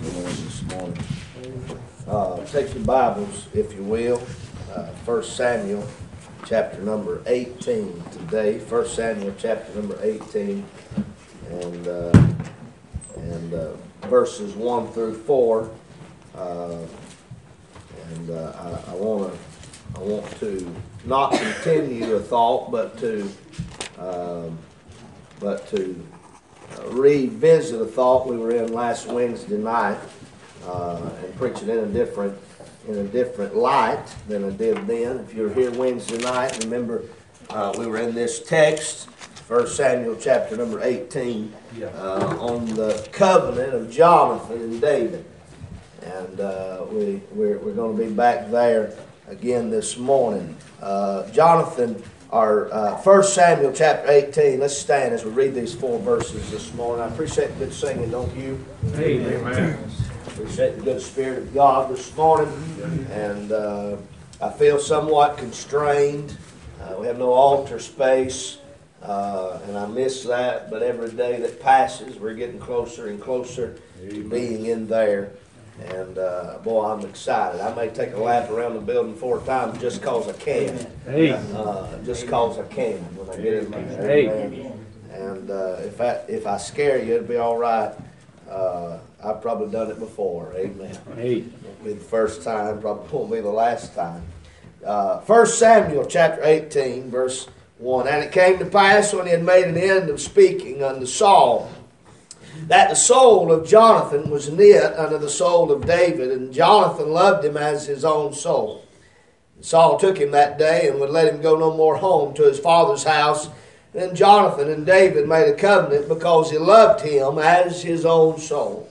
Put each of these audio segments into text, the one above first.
this morning. Uh, take your Bibles, if you will, uh, 1 Samuel chapter number 18 today. 1 Samuel chapter number 18 and, uh, and uh, verses 1 through 4. Uh, and uh, I, I want to I want to not continue a thought, but to um, but to uh, revisit a thought we were in last Wednesday night uh, and preach it in a different in a different light than I did then. If you're here Wednesday night, remember uh, we were in this text, 1 Samuel chapter number 18, uh, on the covenant of Jonathan and David. And uh, we, we're, we're going to be back there again this morning. Uh, Jonathan, our uh, 1 Samuel chapter 18, let's stand as we read these four verses this morning. I appreciate the good singing, don't you? Amen. Appreciate the good spirit of God this morning. And uh, I feel somewhat constrained. Uh, we have no altar space. Uh, and I miss that, but every day that passes, we're getting closer and closer to being in there. And uh, boy, I'm excited. I may take a lap around the building four times just cause I can. Hey. Uh, just cause I can when I get in there. Hey. Amen. And uh, if I if I scare you, it'll be all right. Uh, I've probably done it before. Amen. Hey. Won't be the first time. Probably won't be the last time. Uh, First Samuel chapter 18, verse 1. And it came to pass when he had made an end of speaking unto Saul that the soul of Jonathan was knit unto the soul of David, and Jonathan loved him as his own soul. And Saul took him that day and would let him go no more home to his father's house. Then Jonathan and David made a covenant because he loved him as his own soul.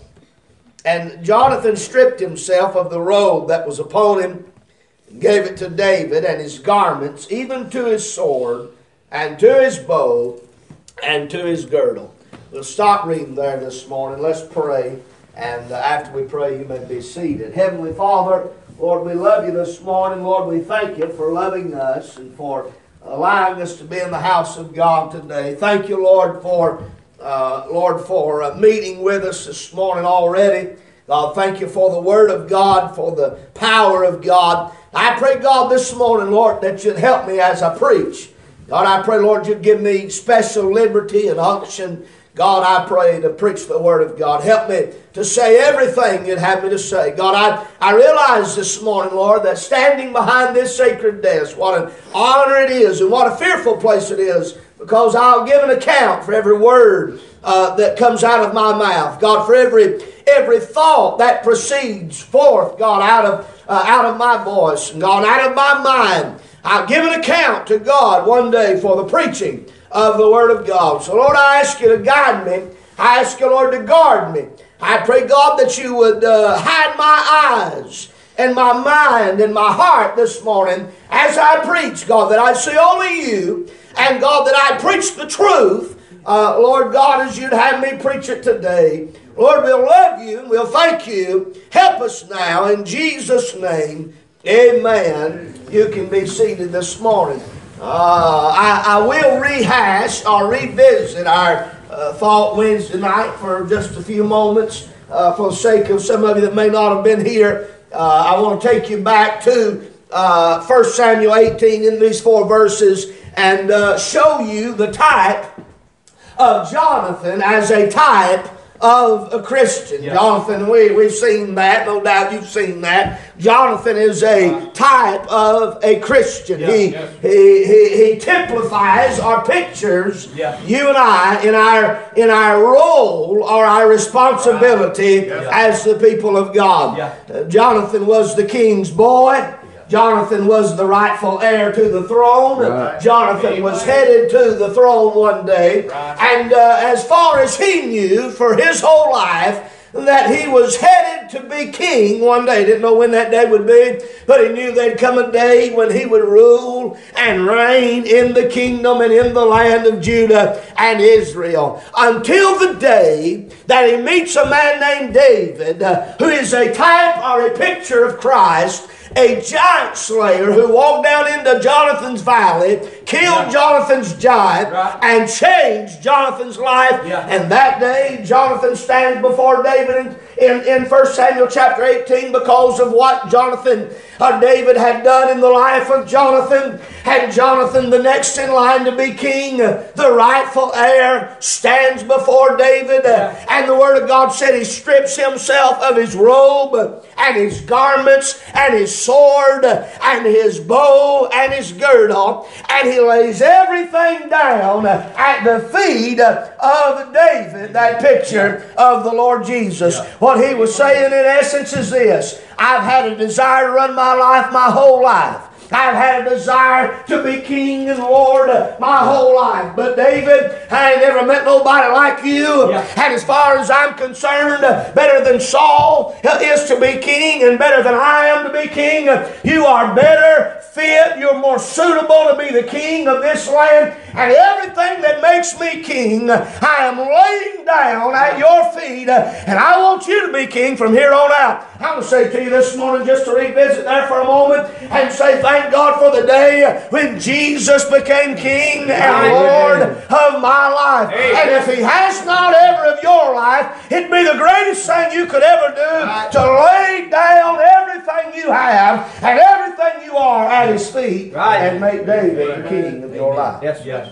And Jonathan stripped himself of the robe that was upon him and gave it to David and his garments, even to his sword and to his bow and to his girdle. We'll stop reading there this morning. Let's pray. And uh, after we pray, you may be seated. Heavenly Father, Lord, we love you this morning. Lord, we thank you for loving us and for allowing us to be in the house of God today. Thank you, Lord, for uh, Lord for uh, meeting with us this morning already. God, thank you for the Word of God, for the power of God. I pray, God, this morning, Lord, that you'd help me as I preach. God, I pray, Lord, you'd give me special liberty and unction. God, I pray to preach the Word of God. Help me to say everything you'd have me to say. God, I, I realize this morning, Lord, that standing behind this sacred desk, what an honor it is and what a fearful place it is because I'll give an account for every word uh, that comes out of my mouth. God, for every every thought that proceeds forth, God, out of uh, out of my voice, God, out of my mind. I'll give an account to God one day for the preaching of the Word of God. So, Lord, I ask you to guide me. I ask you, Lord, to guard me. I pray, God, that you would uh, hide my eyes and my mind and my heart this morning as I preach, God, that I see only you, and God, that I preach the truth. Uh, Lord God, as you'd have me preach it today. Lord, we'll love you and we'll thank you. Help us now in Jesus' name. Amen. You can be seated this morning. Uh, I, I, will rehash or revisit our uh, thought Wednesday night for just a few moments uh, for the sake of some of you that may not have been here. Uh, I want to take you back to uh, 1 Samuel 18 in these four verses and uh, show you the type of Jonathan as a type of a Christian. Yes. Jonathan, we, we've seen that, no doubt you've seen that. Jonathan is a uh-huh. type of a Christian. Yes, he, yes. he, he, he typifies or pictures you and I in our in our role or our responsibility as the people of God. Jonathan was the king's boy. Jonathan was the rightful heir to the throne. Right. Jonathan was headed to the throne one day. Right. And uh, as far as he knew for his whole life, that he was headed to be king one day. Didn't know when that day would be, but he knew there'd come a day when he would rule and reign in the kingdom and in the land of Judah and Israel. Until the day that he meets a man named David, uh, who is a type or a picture of Christ a giant slayer who walked down into Jonathan's valley, killed yeah. Jonathan's giant, right. and changed Jonathan's life. Yeah. And that day, Jonathan stands before David in, in, in 1 Samuel chapter 18 because of what Jonathan uh, David had done in the life of Jonathan. And Jonathan, the next in line to be king, the rightful heir, stands before David. Uh, and the Word of God said he strips himself of his robe and his garments and his sword and his bow and his girdle. And he lays everything down at the feet of David, that picture of the Lord Jesus. What he was saying in essence is this I've had a desire to run my life my whole life. I've had a desire to be king and Lord my whole life. But David, I ain't never met nobody like you. Yeah. And as far as I'm concerned, better than Saul is to be king and better than I am to be king. You are better fit. You're more suitable to be the king of this land. And everything that makes me king, I am laying down at your feet. And I want you to be king from here on out. I'm going to say to you this morning, just to revisit there for a moment and say thank thank God for the day when Jesus became King and Lord of my life. And if He has not ever of your life, it'd be the greatest thing you could ever do to lay down everything you have and everything you are at His feet and make David the King of your life. Yes, yes.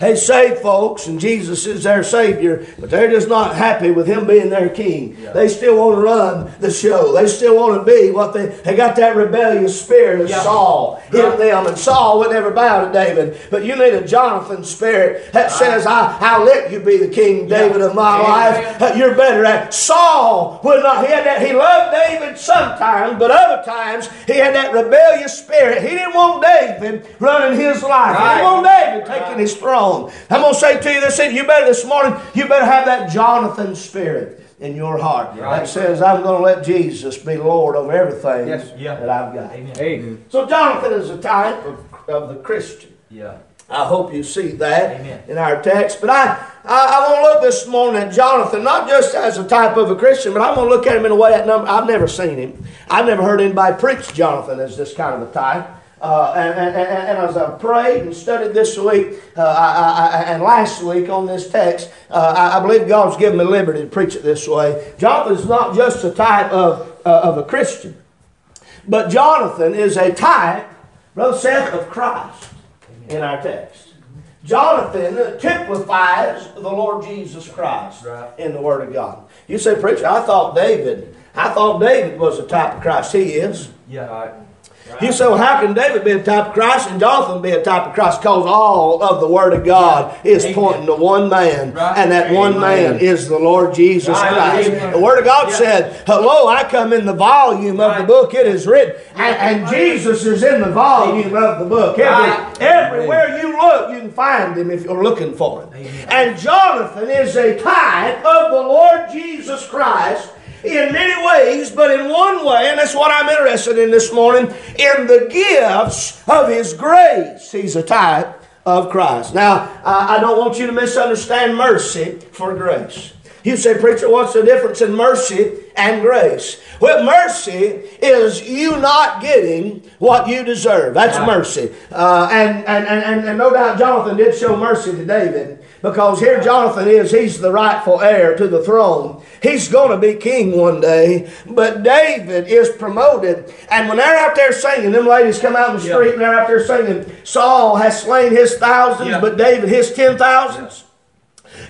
They saved folks, and Jesus is their Savior, but they're just not happy with Him being their King. Yeah. They still want to run the show. They still want to be what they they got that rebellious spirit of yeah. Saul in them, and Saul would never bow to David. But you need a Jonathan spirit that says, I, "I'll let you be the King, David, of my life. You're better at." Saul would not. He had that. He loved David sometimes, but other times he had that rebellious spirit. He didn't want David running his life. Right. He didn't want David taking his throne. I'm going to say to you this you better this morning, you better have that Jonathan spirit in your heart right. that says, I'm going to let Jesus be Lord over everything yes. yeah. that I've got. Amen. So Jonathan is a type of, of the Christian. Yeah. I hope you see that Amen. in our text. But I, I, I want to look this morning at Jonathan, not just as a type of a Christian, but I'm going to look at him in a way that number, I've never seen him. I've never heard anybody preach Jonathan as this kind of a type. Uh, and, and, and, as I prayed and studied this week uh, I, I, and last week on this text, uh, I, I, believe God's given me liberty to preach it this way. Jonathan is not just a type of, uh, of a Christian, but Jonathan is a type, Brother Seth, of Christ in our text. Jonathan typifies the Lord Jesus Christ in the Word of God. You say, Preacher, I thought David, I thought David was a type of Christ. He is. Yeah. You say, well, how can David be a type of Christ and Jonathan be a type of Christ? Because all of the Word of God is Amen. pointing to one man, right. and that Amen. one man is the Lord Jesus right. Christ. Amen. The Word of God yeah. said, Hello, I come in the volume right. of the book, it is written. And, and, Jesus is in the volume of the book. Every, everywhere you look, you can find him if you're looking for him. And Jonathan is a type of the Lord Jesus Christ in many ways, but in one way, and that's what I'm interested in this morning, in the gifts of His grace. He's a type of Christ. Now, I don't want you to misunderstand mercy for grace. You say, Preacher, what's the difference in mercy and grace? Well, mercy is you not getting what you deserve. That's mercy. Uh, and, and, and, and no doubt Jonathan did show mercy to David because here Jonathan is, he's the rightful heir to the throne. He's going to be king one day. But David is promoted. And when they're out there singing, them ladies come out in the street and they're out there singing, Saul has slain his thousands, but David his ten thousands.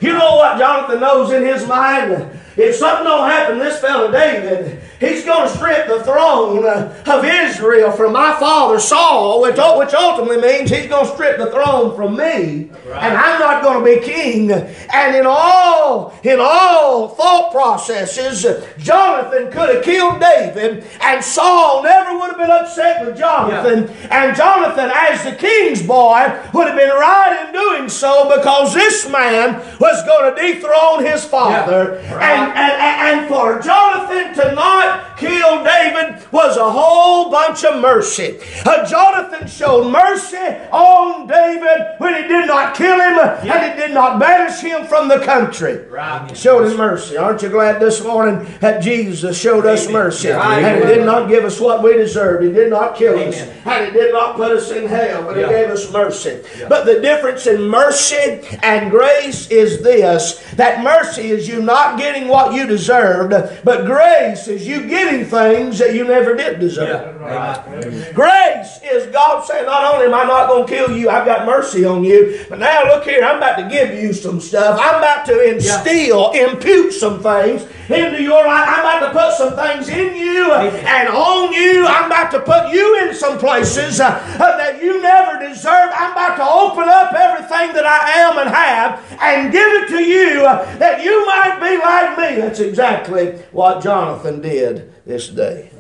You know what Jonathan knows in his mind? If something don't happen, this fellow David, he's going to strip the throne of Israel from my father Saul, which, ultimately means he's going to strip the throne from me, right. and I'm not going to be king. And in all, in all thought processes, Jonathan could have killed David, and Saul never would have been upset with Jonathan. Yeah. And Jonathan, as the king's boy, would have been right in doing so because this man was going to dethrone his father. Yeah. Right. And and, and, for Jonathan to not kill David was a whole bunch of mercy. Uh, Jonathan showed mercy on David when he did not kill him yeah. and he did not banish him from the country. Right. Showed him mercy. Aren't you glad this morning that Jesus showed Amen. us mercy? Right. And he did not give us what we deserved. He did not kill Amen. us. And he did not put us in hell, but yeah. he gave us mercy. But the difference in mercy and grace is this that mercy is you not getting what you deserved, but grace is you getting things that you never did deserve. Yeah. Right. Grace is God saying, Not only am I not going to kill you, I've got mercy on you, but now look here, I'm about to give you some stuff. I'm about to instill, yeah. impute some things into your life. I'm about to put some things in you and on you. I'm about to put you in some places uh, that you never deserved. I'm about to open up everything that I am and have and give it to you uh, that you might be like me. That's exactly what Jonathan did this day.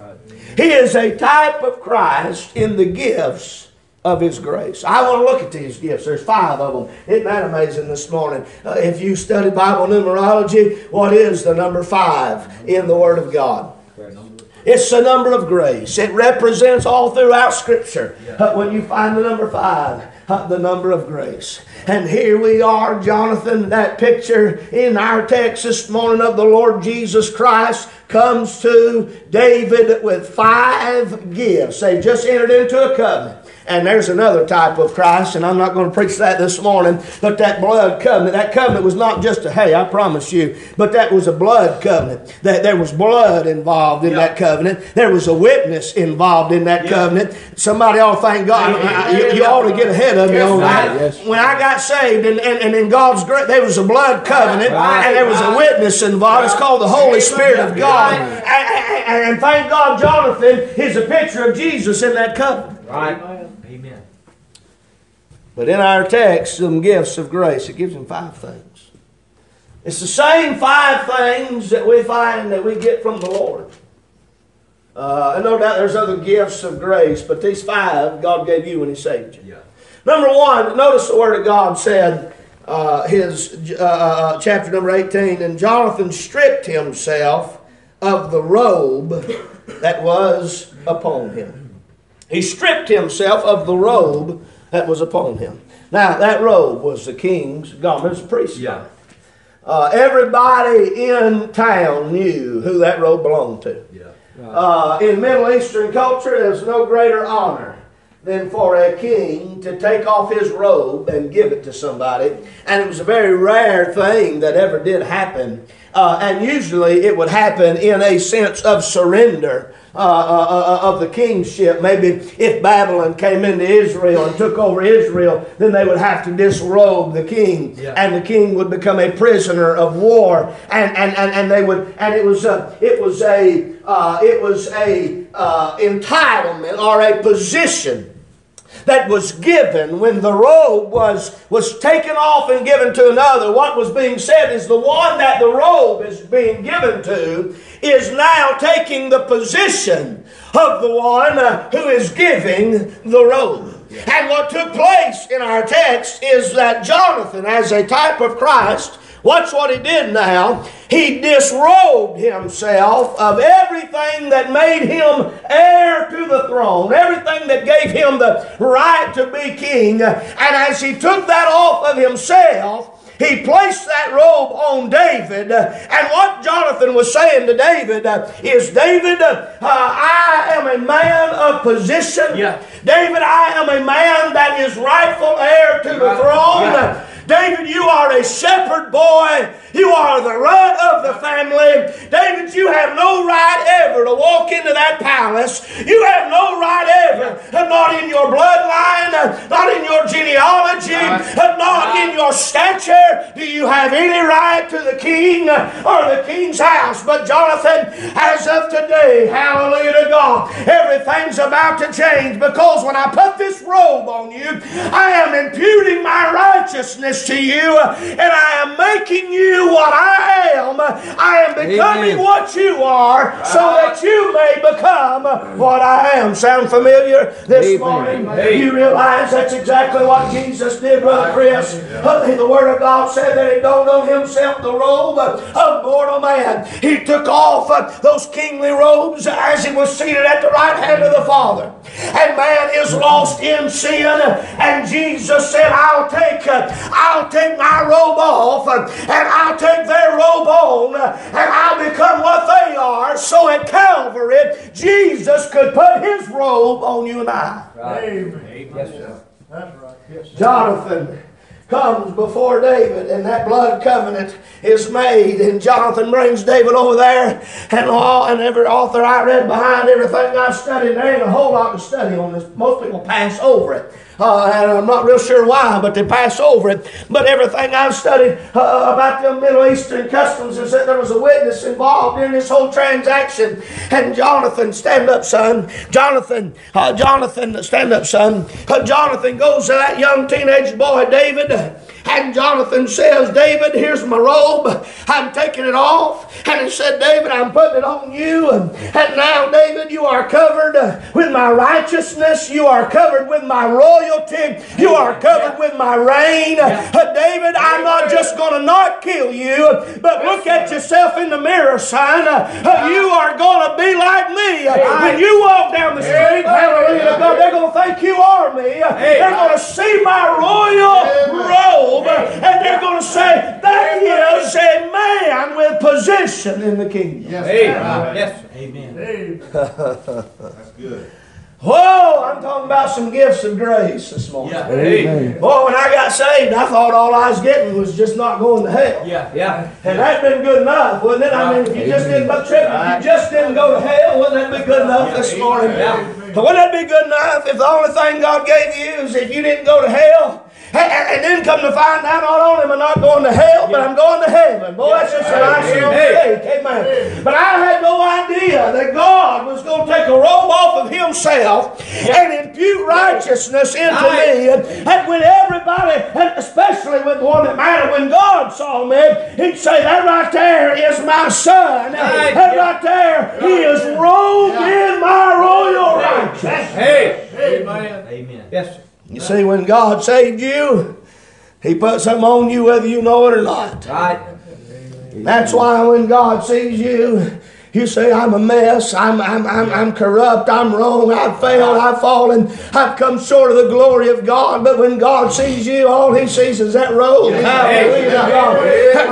He is a type of Christ in the gifts of His grace. I want to look at these gifts. There's five of them. Isn't that amazing this morning? Uh, if you study Bible numerology, what is the number five in the Word of God? It's the number of grace. It represents all throughout Scripture. Uh, when you find the number five, uh, the number of grace. And here we are, Jonathan, that picture in our text this morning of the Lord Jesus Christ comes to David with five gifts. They've just entered into a covenant. And there's another type of Christ, and I'm not going to preach that this morning, but that blood covenant, that covenant was not just a, hey, I promise you, but that was a blood covenant. That there was blood involved in yeah. that covenant. There was a witness involved in that yeah. covenant. Somebody ought to thank God. Yeah. You, you, ought to get ahead of me on that. Yes. When I got saved, and, and, and in God's grace, there was a blood covenant, right. and there was a witness involved. It's called the Holy Spirit of God. And, and, and thank God, Jonathan is a picture of Jesus in that covenant. Right. But in our text, some gifts of grace, it gives them five things. It's the same five things that we find that we get from the Lord. Uh, and no doubt there's other gifts of grace, but these five God gave you when He saved you. Yeah. Number one, notice the Word of God said, uh, his uh, uh chapter number 18, and Jonathan stripped himself of the robe that was upon him. He stripped himself of the robe that was upon him. Now, that robe was the king's garment, priest. Yeah. Uh, everybody in town knew who that robe belonged to. Yeah. Uh, in Middle Eastern culture, there's no greater honor than for a king to take off his robe and give it to somebody. And it was a very rare thing that ever did happen. Uh, and usually it would happen in a sense of surrender uh, uh, uh, of the kingship. Maybe if Babylon came into Israel and took over Israel, then they would have to disrobe the king, yeah. and the king would become a prisoner of war. And and, and, and they would and it was a it was a uh, it was a uh, entitlement or a position that was given when the robe was, was taken off and given to another. What was being said is the one that the robe is being given to is now taking the position of the one uh, who is giving the robe. And what took place in our text is that Jonathan, as a type of Christ, Watch what he did now. He disrobed himself of everything that made him heir to the throne, everything that gave him the right to be king. And as he took that off of himself, he placed that robe on David. And what Jonathan was saying to David is David, uh, I am a man of position. Yeah. David, I am a man that is rightful heir to the throne. Yeah. David, you are a shepherd boy. You are the runt of the family. David, you have no right ever to walk into that palace. You have no right ever, not in your bloodline, not in your genealogy, not in your stature, do you have any right to the king or the king's house. But Jonathan, as of today, hallelujah to God, everything's about to change because when I put this robe on you, I am imputing my righteousness to you, and I am making you what I am. I am becoming Amen. what you are so that you may become what I am. Sound familiar this Amen. morning? You realize that's exactly what Jesus did, Brother Chris. The Word of God said that He donned on Himself the robe of mortal man. He took off uh, those kingly robes as He was seated at the right hand of the Father. And man is lost in sin. And Jesus said, I'll take, uh, I'll take my robe off and I'll take their robe on and I'll become what they are. So at Calvary, Jesus could put his robe on you and I. Amen. Yes, sir. That's right. Yes, sir. Jonathan comes before David, and that blood covenant is made. And Jonathan brings David over there, and all and every author I read behind everything I've studied, there ain't a whole lot to study on this. Most people pass over it. Uh, and I'm not real sure why, but they pass over it. But everything I've studied uh, about the Middle Eastern customs is that there was a witness involved in this whole transaction. And Jonathan, stand up, son. Jonathan, uh, Jonathan, stand up, son. Uh, Jonathan goes to that young teenage boy, David. And Jonathan says, David, here's my robe. I'm taking it off. And he said, David, I'm putting it on you. And, and now, David, you are covered with my righteousness. You are covered with my royalty. You are covered with my reign. Uh, David, I'm not just going to not kill you, but look at yourself in the mirror, son. Uh, you are going to be like me. When you walk down the street, hallelujah God, they're going to think you are me. They're going to see my royal robe, uh, and they're going to say, that is a man with position in the kingdom. Amen. Yes. Amen. That's good. Whoa, I'm talking about some gifts of grace this morning. Yeah. Amen. Boy, when I got saved, I thought all I was getting was just not going to hell. Yeah. Yeah. And that'd been good enough, wouldn't it? I mean, if you just didn't, but Tripp, if you just didn't go to hell, wouldn't that be good enough this morning? Wouldn't that be good enough if the only thing God gave you is if you didn't go to hell? And, and- and then come to find out, not only am I not going to hell, but I'm going to heaven. Boy, that's just an icing on the cake. Amen. But I had no idea that God was going to take a robe off of Himself and impute righteousness into me. And, and when everybody, and especially with the one that mattered, when God saw me, He'd say, That right there is my son. That right there, He is robed in my royal righteousness. Hey. Amen. Amen. Yes, sir. You see, when God saved you, He put something on you whether you know it or not. Right. That's why when God sees you, you say, I'm a mess, I'm, I'm, I'm, I'm corrupt, I'm wrong, I've failed, I've fallen, I've come short of the glory of God. But when God sees you, all He sees is that robe. Hallelujah. That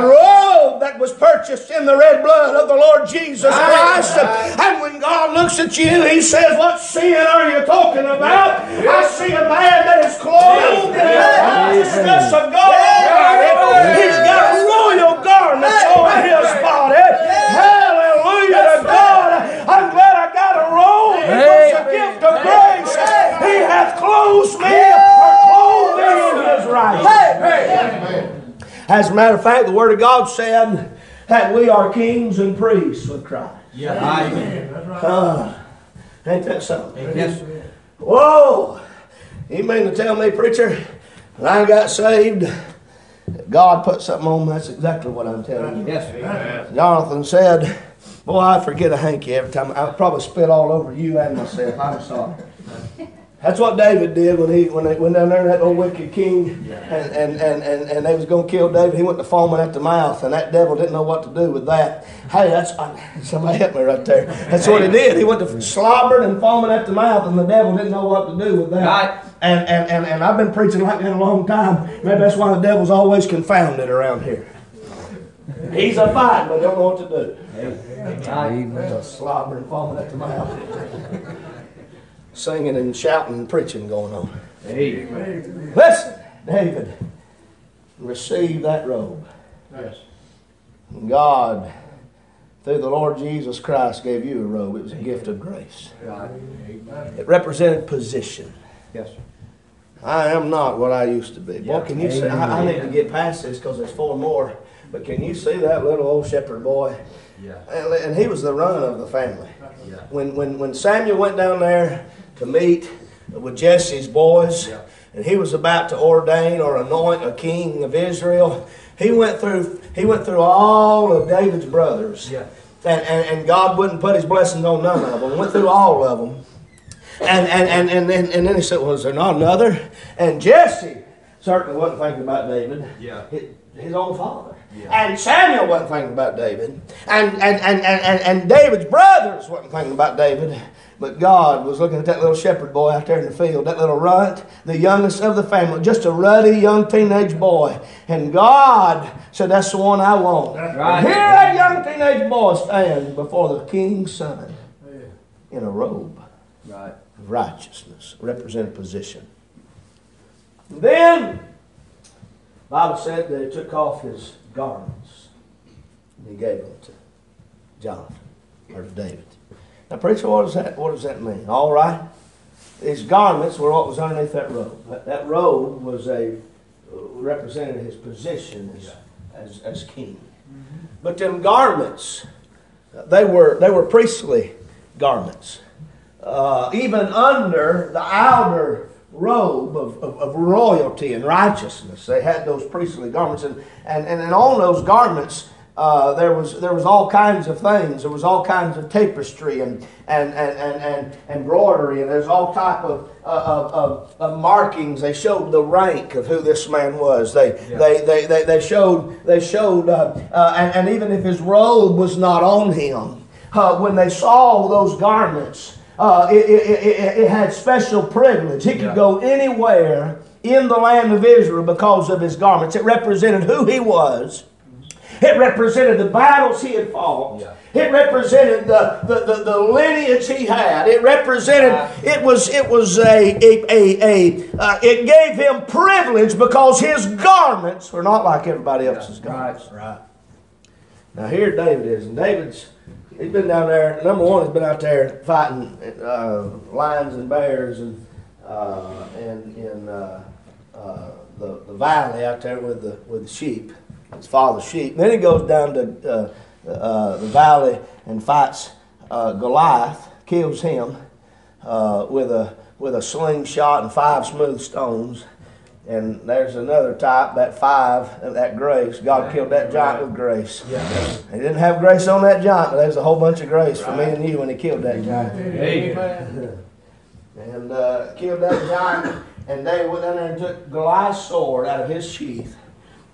that was purchased in the red blood of the Lord Jesus Christ. And when God looks at you, He says, What sin are you talking about? I see a man that is clothed in the righteousness of God. He's got royal garments on his body. Hallelujah to God. I'm glad I got a robe. It's a gift of grace. He hath clothed me or clothed me in his righteousness. As a matter of fact, the Word of God said that we are kings and priests with Christ. Yeah. Amen. Uh, ain't that something? Yes. Whoa! You mean to tell me, preacher, when I got saved, God put something on me? That's exactly what I'm telling you. Yes, sir. Jonathan said, Boy, I forget a hanky every time. I probably spit all over you and myself. I'm sorry. That's what David did when he when they went down there and that old wicked king and, and, and, and, and they was gonna kill David. He went to foaming at the mouth, and that devil didn't know what to do with that. Hey, that's uh, somebody help me right there. That's what he did. He went to slobbering and foaming at the mouth, and the devil didn't know what to do with that. Right. And, and, and, and I've been preaching like that a long time. Maybe that's why the devil's always confounded around here. He's a fight, but don't know what to do. There's a slobbering, foaming at the mouth. Singing and shouting and preaching going on. Amen. Listen, David, receive that robe. Yes. God, through the Lord Jesus Christ, gave you a robe. It was a gift of grace. Right. It represented position. Yes. I am not what I used to be. Boy, can you see? I, I need to get past this because there's four more. But can you see that little old shepherd boy? Yeah. And, and he was the run of the family. Yeah. When, when, when Samuel went down there to meet with Jesse's boys, Yeah. and he was about to ordain or anoint a king of Israel, He went through he went through all of David's brothers. Yeah. And, and, and God wouldn't put his blessings on none of them. Went through all of them. And, and, and, and, then, and then he said, Was there not another? And Jesse certainly wasn't thinking about David. Yeah. His, own father. Yeah. And Samuel wasn't thinking about David. And, and, and, and, and, and David's brothers wasn't thinking about David. But God was looking at that little shepherd boy out there in the field, that little runt, the youngest of the family, just a ruddy young teenage boy. And God said, That's the one I want. That's And right. here that young teenage boy stands before the king's son Yeah. in a robe Right. of righteousness, represent a position. And then, the Bible said that he took off his garments and he gave them to Jonathan or to David. Now, preacher, what does that what does that mean? All right, his garments were what was underneath that robe. That, that robe was a represented his position as, as, as king. But them garments, they were they were priestly garments uh, even under the outer robe of, of, of royalty and righteousness. They had those priestly garments, and, and, and, and on those garments, uh, there was there was all kinds of things. There was all kinds of tapestry and and and, and, and embroidery, and there's all type of, uh, of, of, of markings. They showed the rank of who this man was. They Yeah. they, they, they they showed they showed uh, uh, and, and even if his robe was not on him, uh, when they saw those garments, uh, it, it, it, it had special privilege. He could Yeah. go anywhere in the land of Israel because of his garments. It represented who he was. It represented the battles he had fought. Yeah. It represented the, the, the, the lineage he had. It represented it was it was a a, a, a uh, it gave him privilege because his garments were not like everybody else's garments. Right. Now here David is, and David's he's been down there. Number one, he's been out there fighting uh, lions and bears, and uh, and in uh, uh, the the valley out there with the with the sheep, his father's sheep. then he goes down to uh, uh, the valley and fights uh, Goliath, kills him uh, with a with a slingshot and five smooth stones. And there's another type, that five, that grace. God killed that giant with grace. Yeah. He didn't have grace on that giant, but there's a whole bunch of grace for me and you when he killed that giant. Amen. And uh, killed that giant, and they went in there and took Goliath's sword out of his sheath,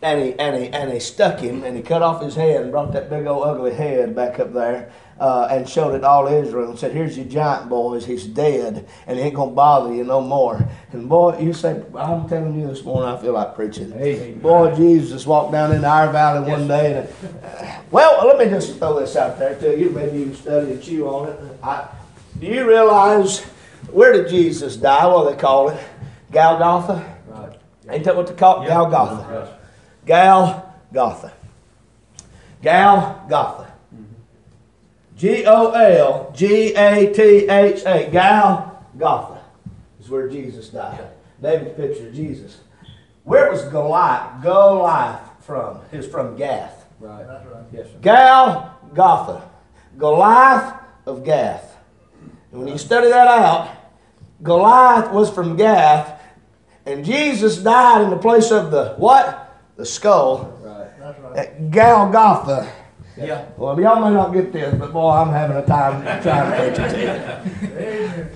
and he and he and he stuck him, and he cut off his head and brought that big old ugly head back up there, uh, and showed it all Israel and said, "Here's your giant, boys. He's dead, and he ain't gonna bother you no more." And boy, you say, I'm telling you this morning, I feel like preaching. Amen. Boy, Jesus walked down into our valley one day, and uh, well, let me just throw this out there to you. Maybe you can study and chew on it. I, do you realize where did Jesus die? What do they call it? Golgotha. Right. Ain't that what they call it? Golgotha. Golgotha. Golgotha. G O L G A T H A. Golgotha is where Jesus died. David's picture of Jesus. Where was Goliath? Goliath from? He was from Gath. Right. That's right. Yes, sir. Golgotha. Goliath of Gath. And when you study that out, Goliath was from Gath, and Jesus died in the place of the what? The skull Right. That's right. at Golgotha. Yeah. Well, y'all may not get this, but boy, I'm having a time trying to preach it to you. Amen.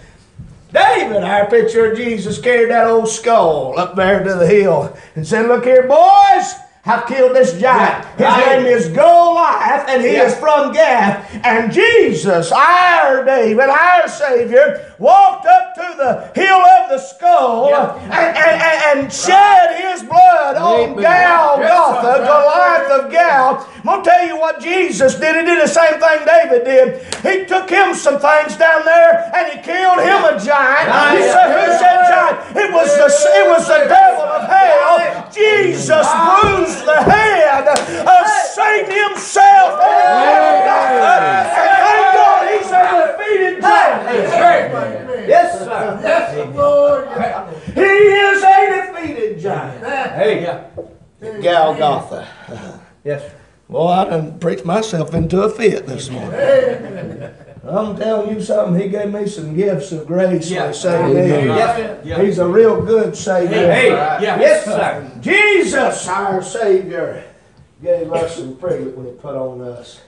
David, our picture of Jesus, carried that old skull up there to the hill and said, Look here, boys, I've killed this giant. His Right. name is Goliath, and he Yeah. is from Gath. And Jesus, our David, our Savior, walked up to the hill of the skull Yeah. and, and, and, shed his blood on. Golgotha, Yes. Goliath of Gath. I'm going to tell you what Jesus did. He did the same thing David did. He took him some things down there and he killed him a giant. He said, Who said giant? It was the, it was the devil of hell. Jesus bruised the head of Satan himself. And thank God he's a defeated giant. Yes, sir. Yes, Lord. He is a defeated giant. Hey, yeah. Golgotha. Yes, sir. Boy, I done preached myself into a fit this morning. I'm telling you something, he gave me some gifts of grace when Yeah. he saved me. Yes. Yeah. He's a real good Savior. Hey, yeah. Yes, sir. Jesus, our Savior, gave us some privilege when He put on us.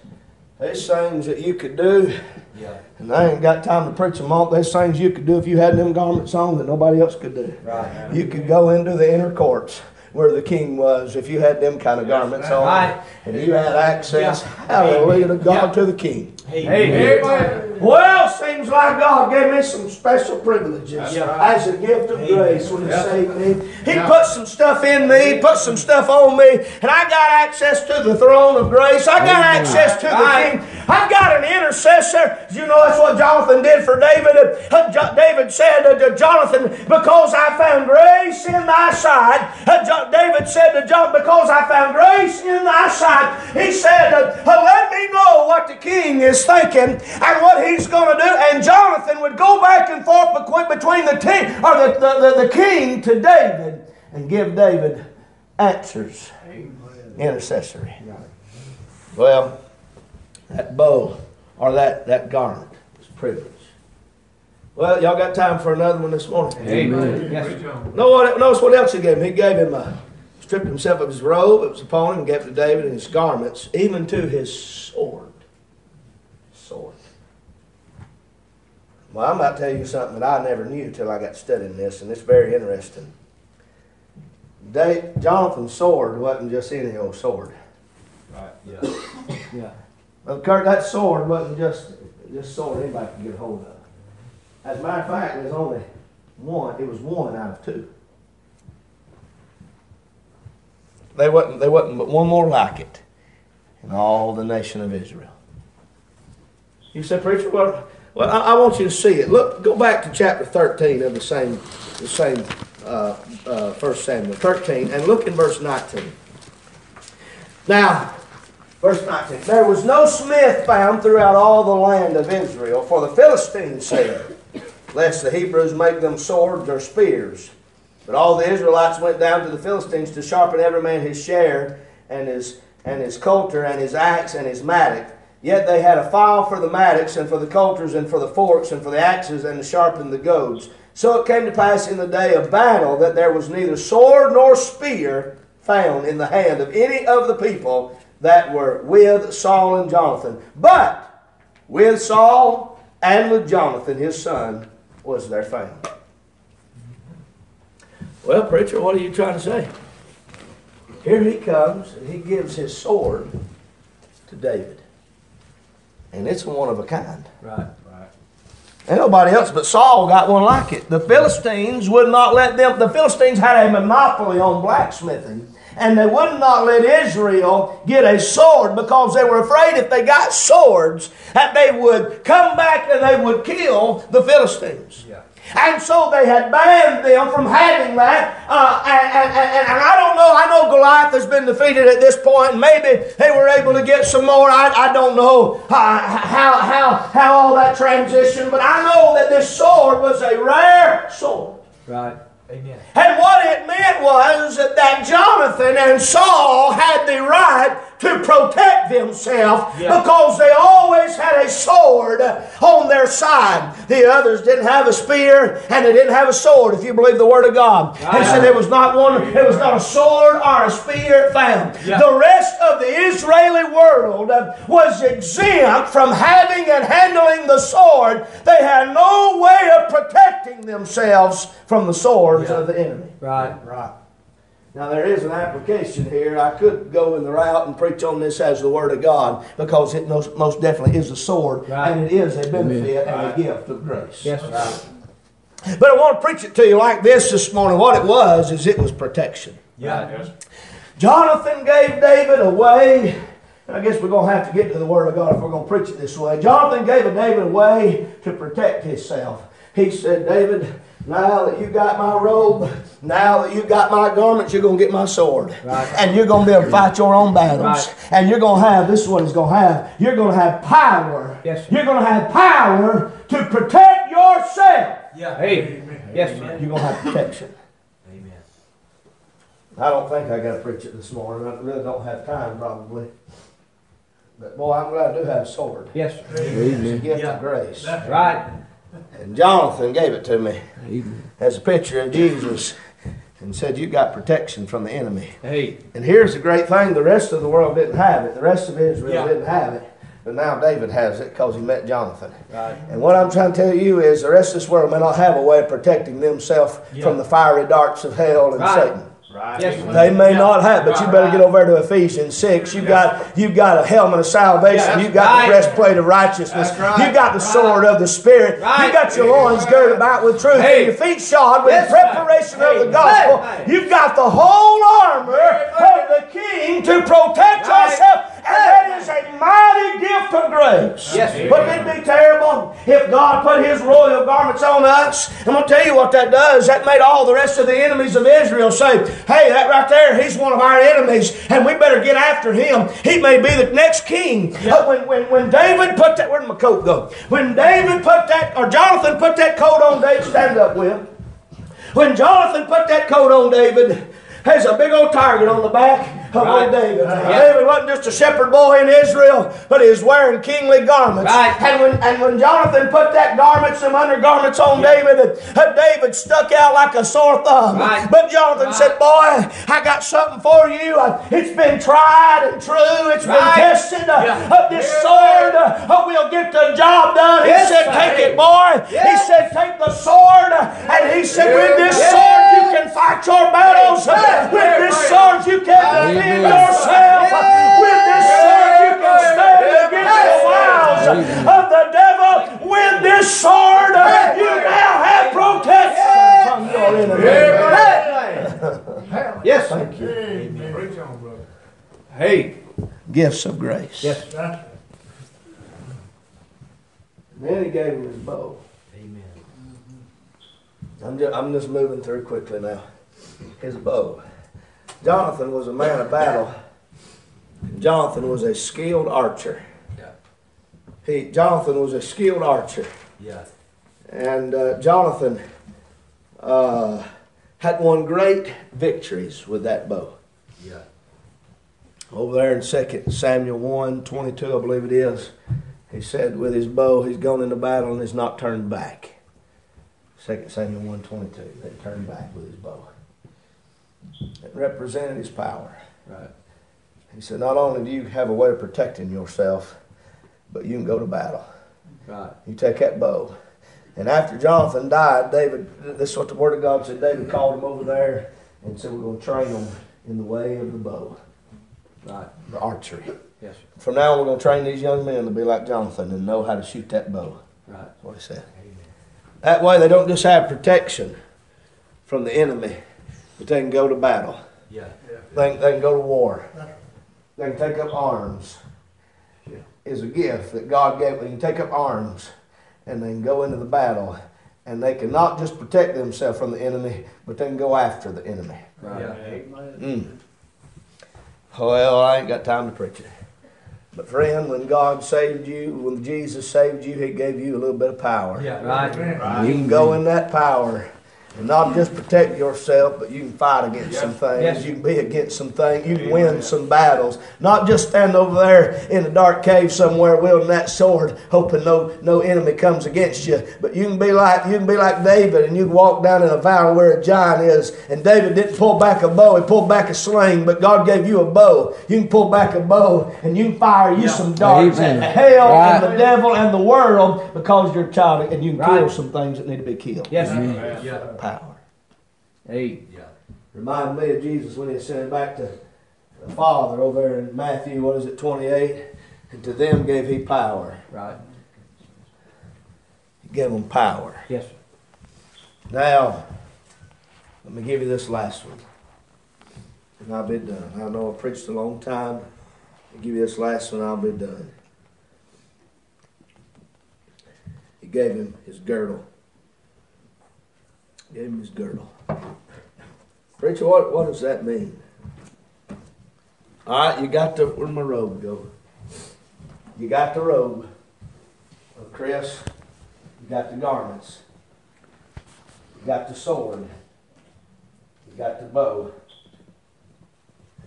There's things that you could do, Yeah. and I ain't got time to preach them all. There's things you could do if you had them garments on that nobody else could do. Right. You could go into the inner courts where the king was if you had them kind of garments on. Right. And you had access, Yeah. hallelujah, to God, Yeah. to the king. Hey. Amen. Well, seems like God gave me some special privileges Yeah. as a gift of Amen. grace when He Yeah. saved me. He Yeah. put some stuff in me, put some stuff on me, and I got access to the throne of grace. I got access to the King. I've got an intercessor. You know that's what Jonathan did for David. Uh, David said uh, to Jonathan, "Because I found grace in thy sight." Uh, David said to Jonathan, "Because I found grace in thy sight." He said, "Let me know what the king is thinking and what he's going to do." And Jonathan would go back and forth between the king or the, the, the, the king to David and give David answers intercessory. Well, that bow or that, that garment is privilege. Well, y'all got time for another one this morning? Amen. Yes. No, what, notice what else he gave him. He gave him a, stripped himself of his robe, it was upon him, and gave it to David and his garments, even to his sword. Sword. Well, I'm about to tell you something that I never knew till I got studying this, and it's very interesting. Da- Jonathan's sword wasn't just any old sword. Right. Yeah. Yeah. Well, Kurt, that sword wasn't just just sword anybody could get a hold of. As a matter of fact, there's only one. It was one out of two. They wasn't. They wasn't but one more like it in all the nation of Israel. You said, preacher, well, well, I, I want you to see it. Look, go back to chapter thirteen of the same the same uh, uh, First Samuel thirteen, and look in verse nineteen. Now, Verse 19. There was no smith found throughout all the land of Israel, for the Philistines said, Lest the Hebrews make them swords or spears. But all the Israelites went down to the Philistines to sharpen every man his share, and his and his coulter, and his axe, and his mattock. Yet they had a file for the mattocks, and for the coulters, and for the forks, and for the axes, and to sharpen the goads. So it came to pass in the day of battle that there was neither sword nor spear found in the hand of any of the people that were with Saul and Jonathan. But with Saul and with Jonathan, his son, was there found. Well, preacher, what are you trying to say? Here he comes and he gives his sword to David. And it's one of a kind. Right. Right. And nobody else but Saul got one like it. The Philistines would not let them, the Philistines had a monopoly on blacksmithing. And they would not let Israel get a sword because they were afraid if they got swords that they would come back and they would kill the Philistines. Yeah. And so they had banned them from having that. Uh, and, and, and, and I don't know, I know Goliath has been defeated at this point, and maybe they were able to get some more. I, I don't know how, how, how, how all that transitioned, but I know that this sword was a rare sword. Right. Amen. And what it meant was that Jonathan and Saul had the right to protect themselves Yeah. because they always had a sword on their side. The others didn't have a spear and they didn't have a sword, if you believe the word of God. He Right. said there was not one, there was not a sword or a spear found. Yeah. The rest of the Israeli world was exempt from having and handling the sword. They had no way of protecting themselves from the swords Yeah. of the enemy. Right. Right. Now there is an application here. I could go in the route and preach on this as the Word of God because it most, most definitely is a sword Right. and it is a benefit and Right. a gift of grace. Yes. Right. But I want to preach it to you like this this morning. What it was is it was protection. Yeah. Jonathan gave David away. and I guess we're going to have to get to the Word of God if we're going to preach it this way. Jonathan gave David away to protect himself. He said, David, now that you got my robe, now that you got my garments, you're going to get my sword. Right. And you're going to be able to fight your own battles. Right. And you're going to have, this is what he's going to have, you're going to have power. Yes, sir. You're going to have power to protect yourself. Yeah. Hey. Yes. Sir. You're going to have protection. Amen. I don't think I got to preach it this morning. I really don't have time, probably. But boy, I'm glad I do have a sword. Yes. Sir. It's a gift Yeah. of grace. Right. And Jonathan gave it to me as a picture of Jesus. and said, You got protection from the enemy. Hey. And here's the great thing the rest of the world didn't have it, the rest of Israel Yeah. didn't have it. But now David has it because he met Jonathan. Right. And what I'm trying to tell you is the rest of this world may not have a way of protecting themselves Yeah. from the fiery darts of hell and Right. Satan. Right. Yes. They may not have, but you better right. get over to Ephesians 6. You got you got a helmet of salvation. Yeah, you that's got right. the breastplate of righteousness. That's right. You got the sword of the Spirit. You Right. got your loins girded about with truth. Hey. And your feet shod with Yes, the preparation sir. of the gospel. Hey. You've got the whole armor of the King to protect Right. yourself. And that is a mighty gift of grace. Yes, sir. Wouldn't it be terrible if God put his royal garments on us? I'm going to tell you what that does. That made all the rest of the enemies of Israel say, hey, that right there, he's one of our enemies, and we better get after him. He may be the next king. Uh, when, when, when David put that, where'd my coat go? When David put that, or Jonathan put that coat on David, stand up, Will. When Jonathan put that coat on David, there's a big old target on the back of Right. old David. Yeah. David wasn't just a shepherd boy in Israel, but he was wearing kingly garments. Right. And when and when Jonathan put that garments, some undergarments on David, uh, David stuck out like a sore thumb. Right. But Jonathan said, "Boy, I got something for you. Uh, It's been tried and true. It's been tested. Uh, Yeah. uh, this sword uh, will get the job done." He said. "Take it, boy." He said, "Take the sword." And he said, "With this Yes. sword you can fight your battles. Yes. With this sword you can defend Amen. yourself. With this sword you can stand against the wiles of the devil. With this sword you now have protection from your enemy. Yes. Thank you. Amen. Preach. Hey. Gifts of grace. Yes. That's. Then he gave him his bow. Amen. I'm just, I'm just moving through quickly now. His bow. Jonathan was a man of battle. Jonathan was a skilled archer. Yeah. He, Jonathan was a skilled archer. Yeah. And uh, Jonathan uh, had won great victories with that bow. Yeah. Over there in 2 Samuel 1 22, I believe it is, he said, with his bow, he's gone into battle and has not turned back. 2 Samuel 1 22, that he turned back with his bow. It represented his power. Right. He said, not only do you have a way of protecting yourself, but you can go to battle. Right. You take that bow. And after Jonathan died, David, this is what the Word of God said, David called him over there and said, we're going to train them in the way of the bow, Right. the archery. Yes. sir. From now on, we're going to train these young men to be like Jonathan and know how to shoot that bow. Right. That's what he said. Amen. That way, they don't just have protection from the enemy, but they can go to battle. Yeah. They, they can go to war. They can take up arms. Yeah. Is a gift that God gave. They can take up arms and they can go into the battle. And they can not just protect themselves from the enemy, but they can go after the enemy. Right. Mm. Well, I ain't got time to preach it. But friend, when God saved you, when Jesus saved you, He gave you a little bit of power. Yeah. Right. Amen. You can go in that power and not just protect yourself, but you can fight against some things. Yes. You can be against some things. You can win some battles. Not just stand over there in a dark cave somewhere wielding that sword, hoping no no enemy comes against you. But you can be like you can be like David, and you can walk down in a valley where a giant is. And David didn't pull back a bow; he pulled back a sling. But God gave you a bow. You can pull back a bow, and you can fire you some darts Amen. at hell and the devil and the world because you're a child, and you can kill some things that need to be killed. Yes. sir. Yeah. Hey. Yeah. Remind me of Jesus when he sent him back to the Father over there in Matthew, what is it, 28? And to them gave he power. Right. He gave them power. Yes. sir. Now, let me give you this last one. And I'll be done. I know I preached a long time. I'll give you this last one, I'll be done. He gave him his girdle. Gave him his girdle. Preacher, what, what does that mean? All right, you got the, where'd my robe go? You got the robe of Chris. You got the garments. You got the sword. You got the bow.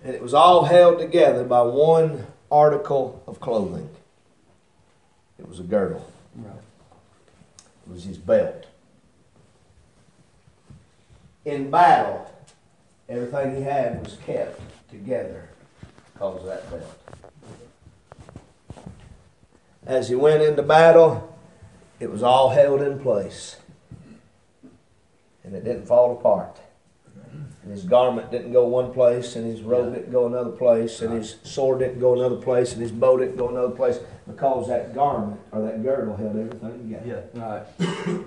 And it was all held together by one article of clothing. It was a girdle. Right. It was his belt. In battle, everything he had was kept together because of that belt. As he went into battle, it was all held in place. And it didn't fall apart. And his garment didn't go one place, and his robe didn't go another place, and his sword didn't go another place, and his bow didn't go another place, because that garment or that girdle held everything together. Yeah. Right.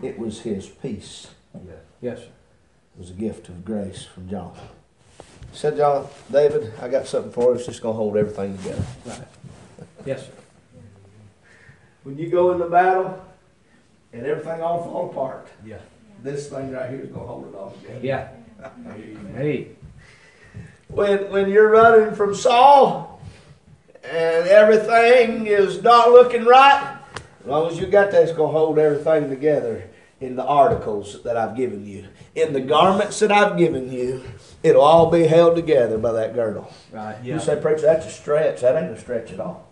It was his peace. Yeah. Yes, sir. It was a gift of grace from John. Said John, David, I got something for you. It's just gonna hold everything together. Right. Yes, sir. When you go into battle and everything all fall apart, Yeah. this thing right here is gonna hold it all together. Yeah. Hey. When when you're running from Saul and everything is not looking right, as long as you got that, it's gonna hold everything together in the articles that I've given you. In the garments that I've given you, it'll all be held together by that girdle. Right. You say, preacher, that's a stretch. That ain't a stretch at all.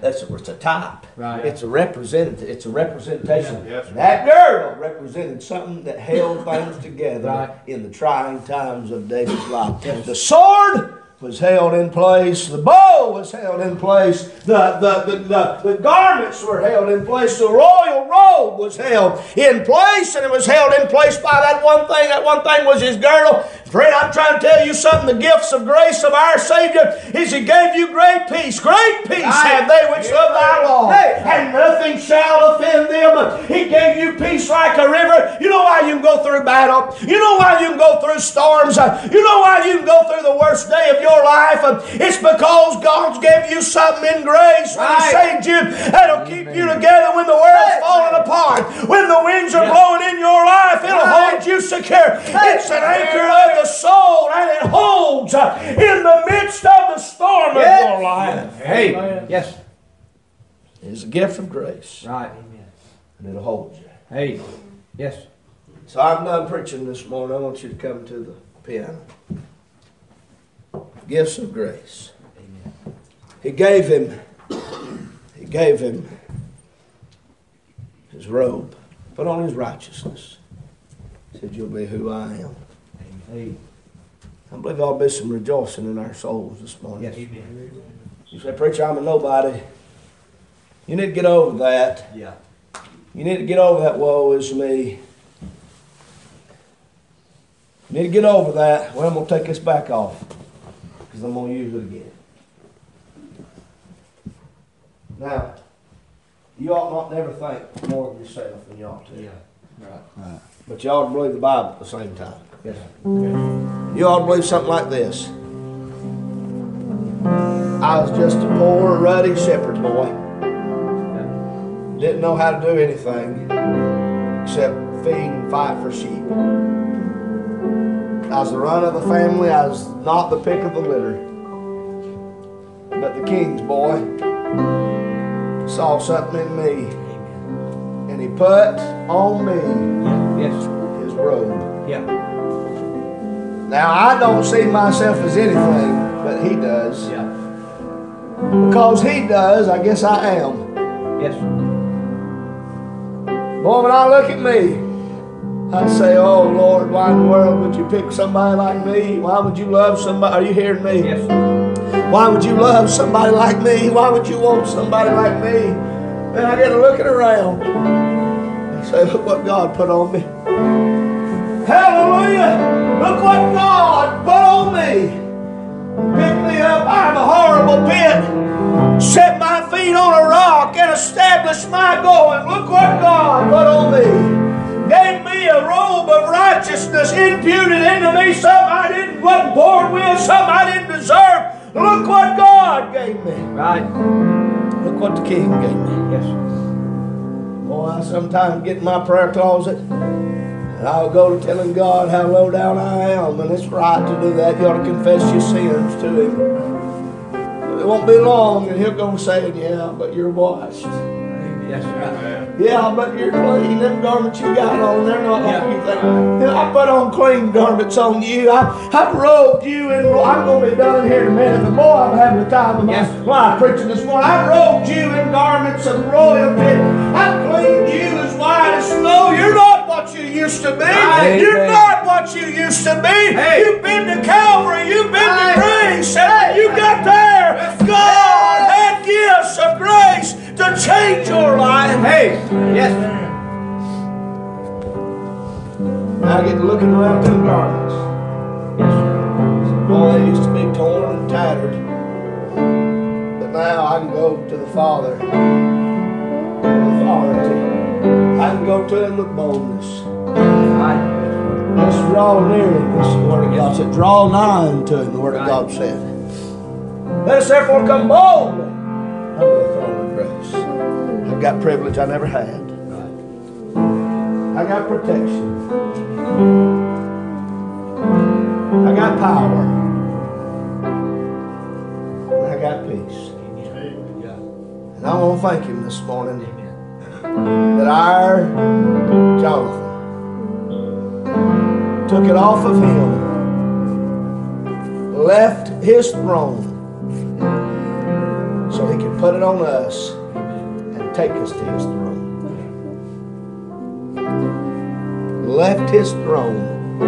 That's a, it's a type. Right. It's a representative. It's a representation. Yes, sir. that girdle represented something that held things together Right. in the trying times of David's life. The sword was held in place. The bow was held in place. The, the, the, the, the garments were held in place. The royal robe was held in place, and it was held in place by that one thing. That one thing was his girdle. Friend, I'm trying to tell you something. The gifts of grace of our Savior is He gave you great peace. Great peace have they which love thy law. And nothing shall offend them. He gave you peace like a river. You know why you can go through battle. You know why you can go through storms. You know why you can go through the worst day of your life. It's because God's gave you something in grace when He saved you that'll keep you together when the world's falling apart. When the winds are blowing in your life, it'll hold you secure. It's an anchor of the soul and it holds uh, in the midst of the storm of your life. Hey. Yes. It's a gift of grace Right. Amen. And it'll hold you. Hey. Yes. So I'm done preaching this morning. I want you to come to the piano. Gifts of grace. Amen. He gave him, he gave him his robe, put on his righteousness. Said, You'll be who I am. Hey. I believe there'll be some rejoicing in our souls this morning. Yes. Amen. You say, Preacher, I'm a nobody. You need to get over that. Yeah. You need to get over that woe is me. You need to get over that. Well, I'm going to take this back off because I'm going to use it again. Now, you ought not never think more of yourself than you ought to. Yeah. Right. Right. But you ought to believe the Bible at the same time. Yes. You ought to believe something like this. I was just a poor, ruddy shepherd boy. Didn't know how to do anything except feed and fight for sheep. I was the run of the family. I was not the pick of the litter. But the king's boy saw something in me. And he put on me Yes. his robe. Yeah. Now, I don't see myself as anything, but he does. Yeah. Because he does, I guess I am. Yes. Boy, when I look at me, I say, Oh Lord, why in the world would you pick somebody like me? Why would you love somebody? Are you hearing me? Yes. Why would you love somebody like me? Why would you want somebody like me? Then I get to looking around and say, Look what God put on me. Hallelujah! Look what God put on me. Pick me up out of a horrible pit. Set my feet on a rock and establish my going. Look what God put on me. Gave me a robe of righteousness imputed into me, something I didn't wasn't born with, something I didn't deserve. Look what God gave me. Right. Look what the King gave me. Yes. Boy, I sometimes get in my prayer closet and I'll go to telling God how low down I am, and it's right to do that. You ought to confess your sins to Him. It won't be long, and He'll go saying, "Yeah, but you're washed. Yes. Right. Yeah, but you're clean. Them garments you got on, they're not like Yeah. you think. I put on clean garments on you. I, I've robed you, and I'm going to be done here in a minute. But boy, I'm having the time of my Yes. life preaching this morning. I've robed you in garments of royalty. I've cleaned you as white as snow. You're not what you used to be. Right. You're Amen. not what you used to be. Hey. You've been to Calvary. You've been Hey. to grace. And you got there, God had gifts of grace to change your life. Hey, yes, Now I get looking around them garments. yes, Boy, they used to be torn and tattered. But now I can go to the Father with authority. I can go to Him with boldness. Let's draw near Him, the Word of God said. Draw nigh unto Him, the Word of God said. Let us therefore come boldly unto the throne of grace. I've got privilege I never had. I got protection. I got power. I got peace. And I want to thank Him this morning that our Jonathan took it off of him, left his throne so he could put it on us and take us to his throne. Left his throne,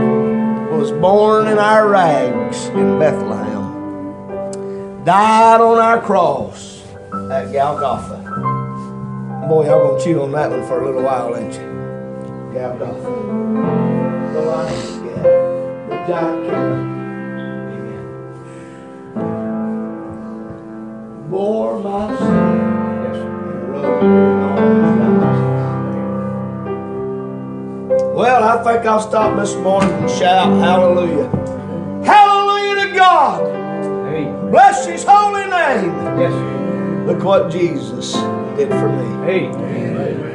was born in our rags in Bethlehem, died on our cross at Golgotha. Boy, y'all gonna chew on that one for a little while, ain't you? Golgotha. The lion's gap, the giant killer. Bore my sin yes, and Well, I think I'll stop this morning and shout hallelujah. Hallelujah to God. hey, Bless his holy name. yes, Look what Jesus did for me. Amen. Amen.